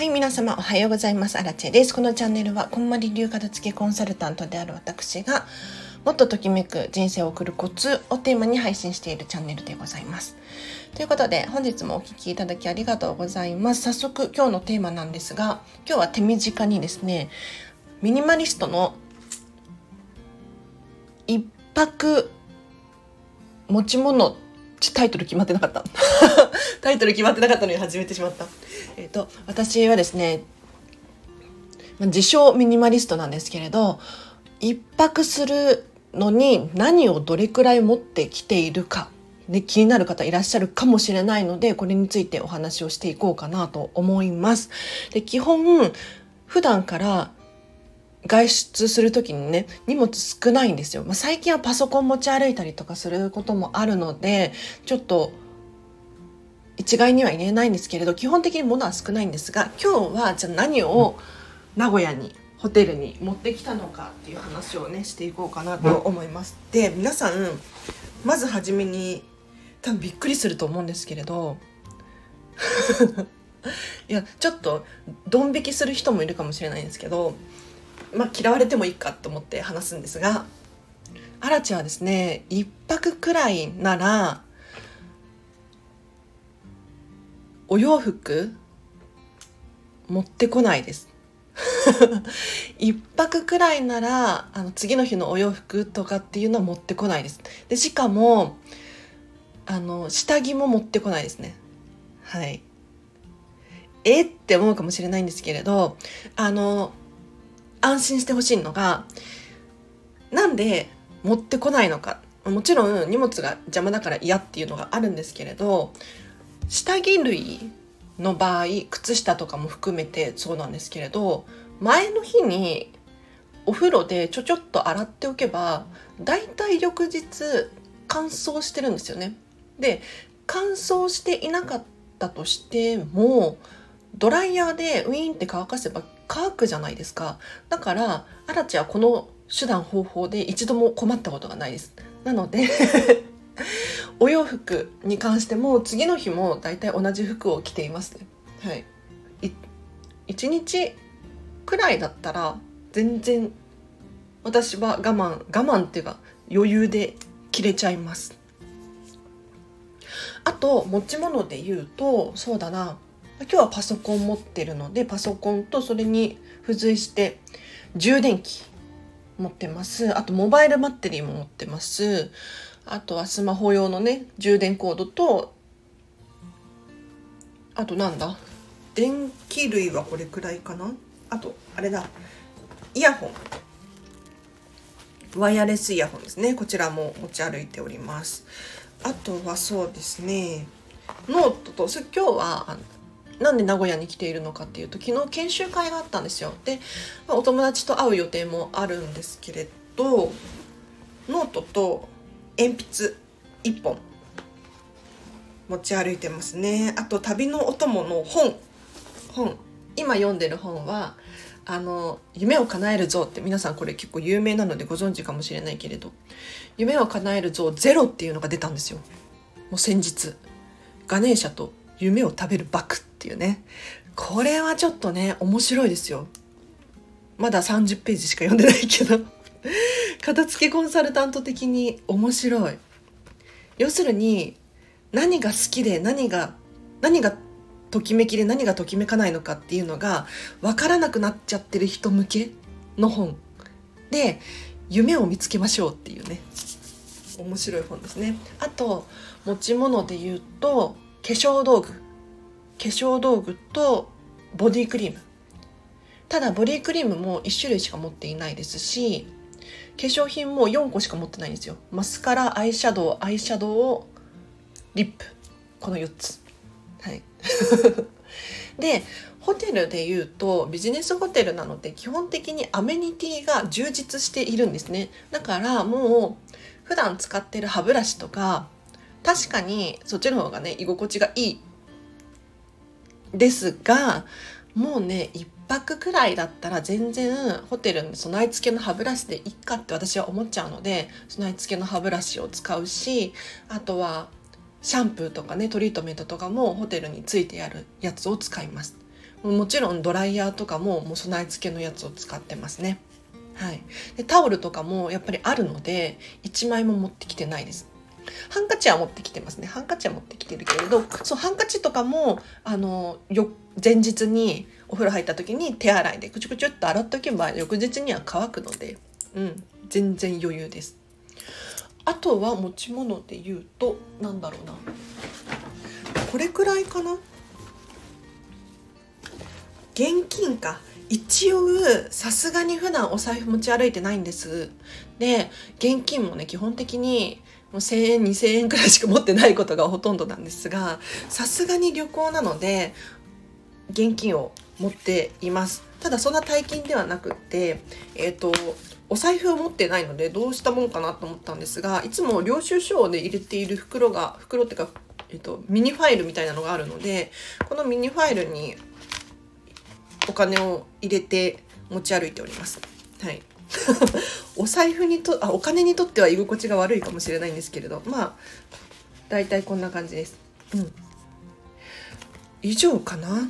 はい、皆様おはようございます。アラチェです。このチャンネルは、こんまり流片付けコンサルタントである私が、もっとときめく人生を送るコツをテーマに配信しているチャンネルでございます。ということで、本日もお聴きいただきありがとうございます。早速、今日のテーマなんですが、今日は手短にですね、ミニマリストの一泊持ち物タイトル決まってなかった タイトル決まってなかったのに始めてしまったえっ、ー、と私はですね自称ミニマリストなんですけれど一泊するのに何をどれくらい持ってきているかで気になる方いらっしゃるかもしれないのでこれについてお話をしていこうかなと思います。で基本普段から外出する時にね荷物少ないんですよ、まあ、最近はパソコン持ち歩いたりとかすることもあるのでちょっと一概には言えないんですけれど基本的に物は少ないんですが今日はじゃあ何を名古屋にホテルに持ってきたのかっていう話をねしていこうかなと思います。で皆さんまずはじめに多分びっくりすると思うんですけれど いやちょっとドン引きする人もいるかもしれないんですけどまあ、嫌われてもいいかと思って話すんですがアラチはですね1泊くらいならお洋服持ってこないです。一泊くらいならあの次の日のお洋服とかっていうのは持ってこないです。でしかもあの下着も持ってこないですね。はい。えって思うかもしれないんですけれどあの安心してほしいのがなんで持ってこないのか。もちろん荷物が邪魔だから嫌っていうのがあるんですけれど下着類の場合靴下とかも含めてそうなんですけれど前の日にお風呂でちょちょっと洗っておけばだいたい翌日乾燥してるんですよね。で乾燥していなかったとしてもドライヤーでウィーンって乾かせば乾くじゃないですかだからアラチはこの手段方法で一度も困ったことがないですなのでお洋服に関しても次の日も大体同じ服を着ていますね。はい。1日くらいだったら全然私は我慢我慢っていうか余裕で着れちゃいます。あと持ち物で言うとそうだな。今日はパソコン持ってるのでパソコンとそれに付随して充電器持ってます。あとモバイルバッテリーも持ってます。あとはスマホ用のね充電コードとあとなんだ？電気類はこれくらいかな？あとあれだ。イヤホン。ワイヤレスイヤホンですね。こちらも持ち歩いております。あとはそうですね。ノートと今日はなんで名古屋に来ているのかっていうと昨日研修会があったんですよ。で、ま、お友達と会う予定もあるんですけれどノートと鉛筆1本持ち歩いてますね。あと旅のお供の本。本。今読んでる本はあの「夢をかなえるゾウ」って皆さんこれ結構有名なのでご存知かもしれないけれど「夢を叶える像ゼロ」っていうのが出たんですよ。もう先日。ガネーシャと夢を食べるバクっていうね。これはちょっとね面白いですよ。まだ30ページしか読んでないけど。片付けコンサルタント的に面白い。要するに何が好きで何が何がときめきで何がときめかないのかっていうのが分からなくなっちゃってる人向けの本。で夢を見つけましょうっていうね。面白い本ですね。あと持ち物で言うと化粧道具。化粧道具とボディクリーム。ただボディクリームも1種類しか持っていないですし化粧品も4個しか持ってないんですよ。マスカラアイシャドウアイシャドウリップ。この4つ。はい。でホテルでいうとビジネスホテルなので基本的にアメニティが充実しているんですね。だからもう普段使ってる歯ブラシとか確かにそっちの方がね居心地がいい。ですがもうね1泊くらいだったら全然ホテルの備え付けの歯ブラシでいっかって私は思っちゃうので備え付けの歯ブラシを使うしあとはシャンプーとかねトリートメントとかもホテルについてやるやつを使います。もちろんドライヤーとかももう備え付けのやつを使ってますね。はい、でタオルとかもやっぱりあるので1枚も持ってきてないです。ハンカチは持ってきてますね。ハンカチは持ってきてるけれどそうハンカチとかもあのよ前日にお風呂入った時に手洗いでくちゅくちゅっと洗っとけば翌日には乾くので、うん、全然余裕です。あとは持ち物で言うとなんだろうな。これくらいかな。現金か。一応さすがに普段お財布持ち歩いてないんです。で現金もね基本的にもう1,000円2,000円くらいしか持ってないことがほとんどなんですがさすがに旅行なので現金を持っていますただそんな大金ではなくってえっ、ー、とお財布を持ってないのでどうしたもんかなと思ったんですがいつも領収書で入れている袋が袋っていうか、えーと、ミニファイルみたいなのがあるのでこのミニファイルにお金を入れて持ち歩いております。はい お財布にとあお金にとっては居心地が悪いかもしれないんですけれどまあ大体こんな感じです。うん以上かな？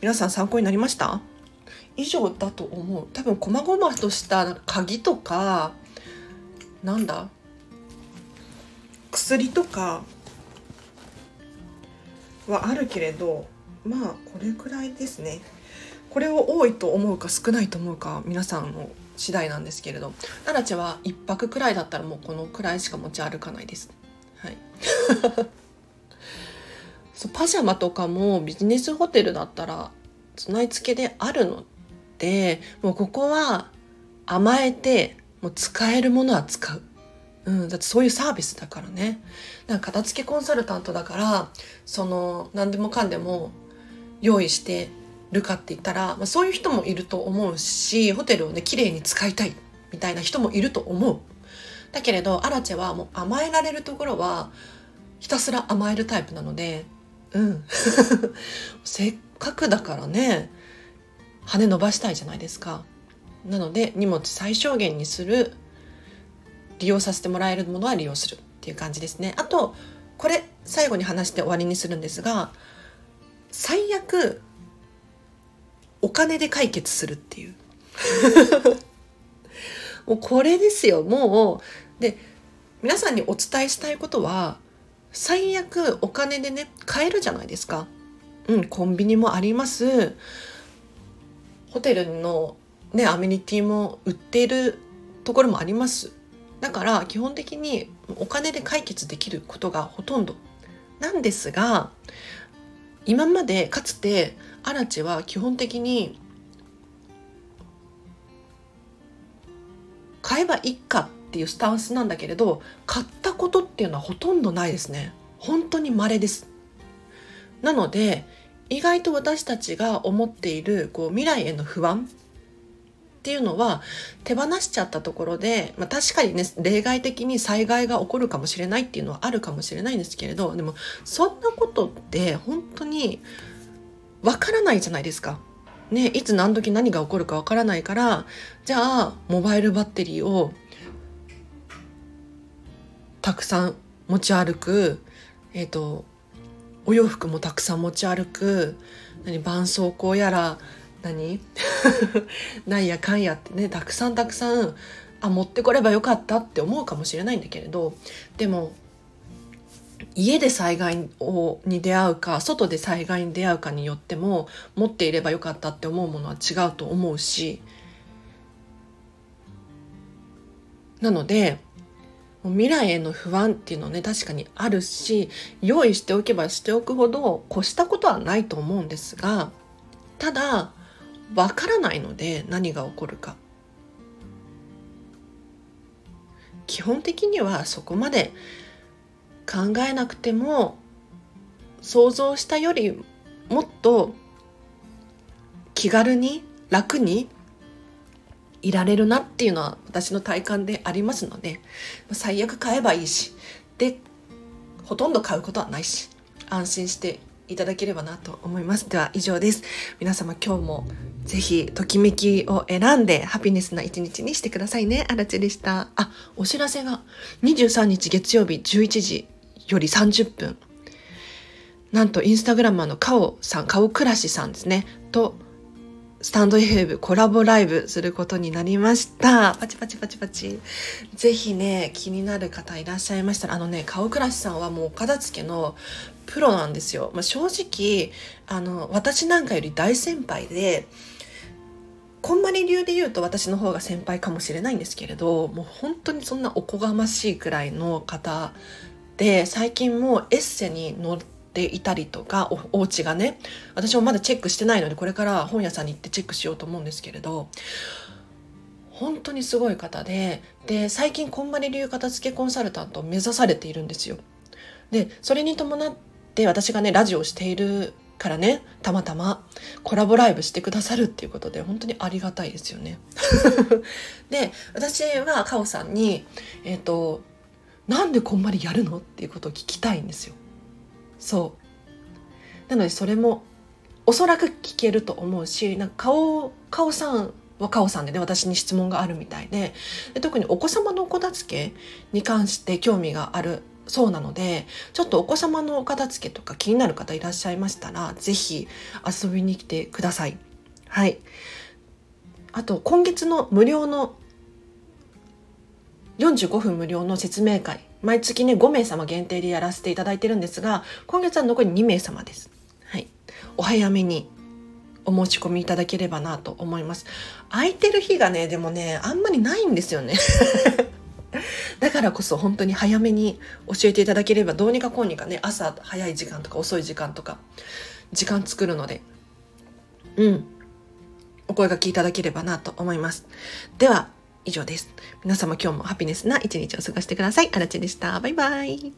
皆さん参考になりました？以上だと思う。多分細々とした鍵とかなんだ？薬とかはあるけれどまあこれくらいですね。これを多いと思うか少ないと思うか皆さんの次第なんですけれど。奈良ちゃんは1泊くらいだったらもうこのくらいしか持ち歩かないです。はい。そうパジャマとかもビジネスホテルだったら備え付けであるのでもうここは甘えてもう使えるものは使う。うん、だってそういうサービスだからね。なんか片付けコンサルタントだからその何でもかんでも用意してるかって言ったら、まあ、そういう人もいると思うしホテルをね綺麗に使いたいみたいな人もいると思う。だけれどアラチェはもう甘えられるところはひたすら甘えるタイプなのでうん。せっかくだからね羽伸ばしたいじゃないですか。なので荷物最小限にする利用させてもらえるものは利用するっていう感じですね。あとこれ最後に話して終わりにするんですが最悪お金で解決するっていう。もうこれですよもう。で皆さんにお伝えしたいことは最悪お金でね買えるじゃないですか。うん、コンビニもあります。ホテルのねアメニティも売っているところもあります。だから基本的にお金で解決できることがほとんどなんですが今までかつてアラチは基本的に買えばいいかっていうスタンスなんだけれど買ったことっていうのはほとんどないですね本当に稀ですなので意外と私たちが思っているこう未来への不安っていうのは手放しちゃったところで、まあ、確かにね例外的に災害が起こるかもしれないっていうのはあるかもしれないんですけれどでもそんなことって本当にわからないじゃないですか。ね、いつ何時何が起こるかわからないからじゃあモバイルバッテリーをたくさん持ち歩く、えっ、ー、と、お洋服もたくさん持ち歩く、何、絆創膏やら、何 なんやかんやってね、たくさんたくさん、あ、持ってこればよかったって思うかもしれないんだけれど、でも、家で災害に出会うか外で災害に出会うかによっても持っていればよかったって思うものは違うと思うしなので未来への不安っていうのね確かにあるし用意しておけばしておくほど越したことはないと思うんですがただわからないので何が起こるか。基本的にはそこまで考えなくても想像したよりもっと気軽に楽にいられるなっていうのは私の体感でありますので最悪買えばいいしでほとんど買うことはないし安心していただければなと思います。では以上です。皆様今日もぜひときめきを選んでハピネスな一日にしてくださいね。あらちでした。あお知らせが。23日月曜日11時より30分。なんとインスタグラマーのカオさん、カオクラシさんですね。とスタンド FM コラボライブすることになりました。パチパチパチパチ。ぜひね、気になる方いらっしゃいましたら、あのね、顔暮らしさんはもうお片付けのプロなんですよ。まあ、正直、あの、私なんかより大先輩で、こんまり流で言うと私の方が先輩かもしれないんですけれど、もう本当にそんなおこがましいくらいの方で、最近もエッセに載ってていたりとかおお家がね私もまだチェックしてないのでこれから本屋さんに行ってチェックしようと思うんですけれど本当にすごい方でで最近こんまり流片付けコンサルタントを目指されているんですよ。でそれに伴って私がねラジオをしているからねたまたまコラボライブしてくださるっていうことで本当にありがたいですよね。で私はカオさんにえ、ー、となんでこんまりやるの？っていうことを聞きたいんですよ。そうなのでそれもおそらく聞けると思うしなんか顔顔さんは顔さんでね私に質問があるみたいでで特にお子様のお片付けに関して興味があるそうなのでちょっとお子様のお片付けとか気になる方いらっしゃいましたら是非遊びに来てください。はいあと今月の無料の45分無料の説明会毎月ね5名様限定でやらせていただいてるんですが今月は残り2名様です。はい、お早めにお申し込みいただければなと思います。空いてる日がねでもねあんまりないんですよね。だからこそ本当に早めに教えていただければどうにかこうにかね朝早い時間とか遅い時間とか時間作るのでうんお声がけいただければなと思います。では以上です。皆様今日もハピネスな一日を過ごしてください。あらちでした。バイバイ。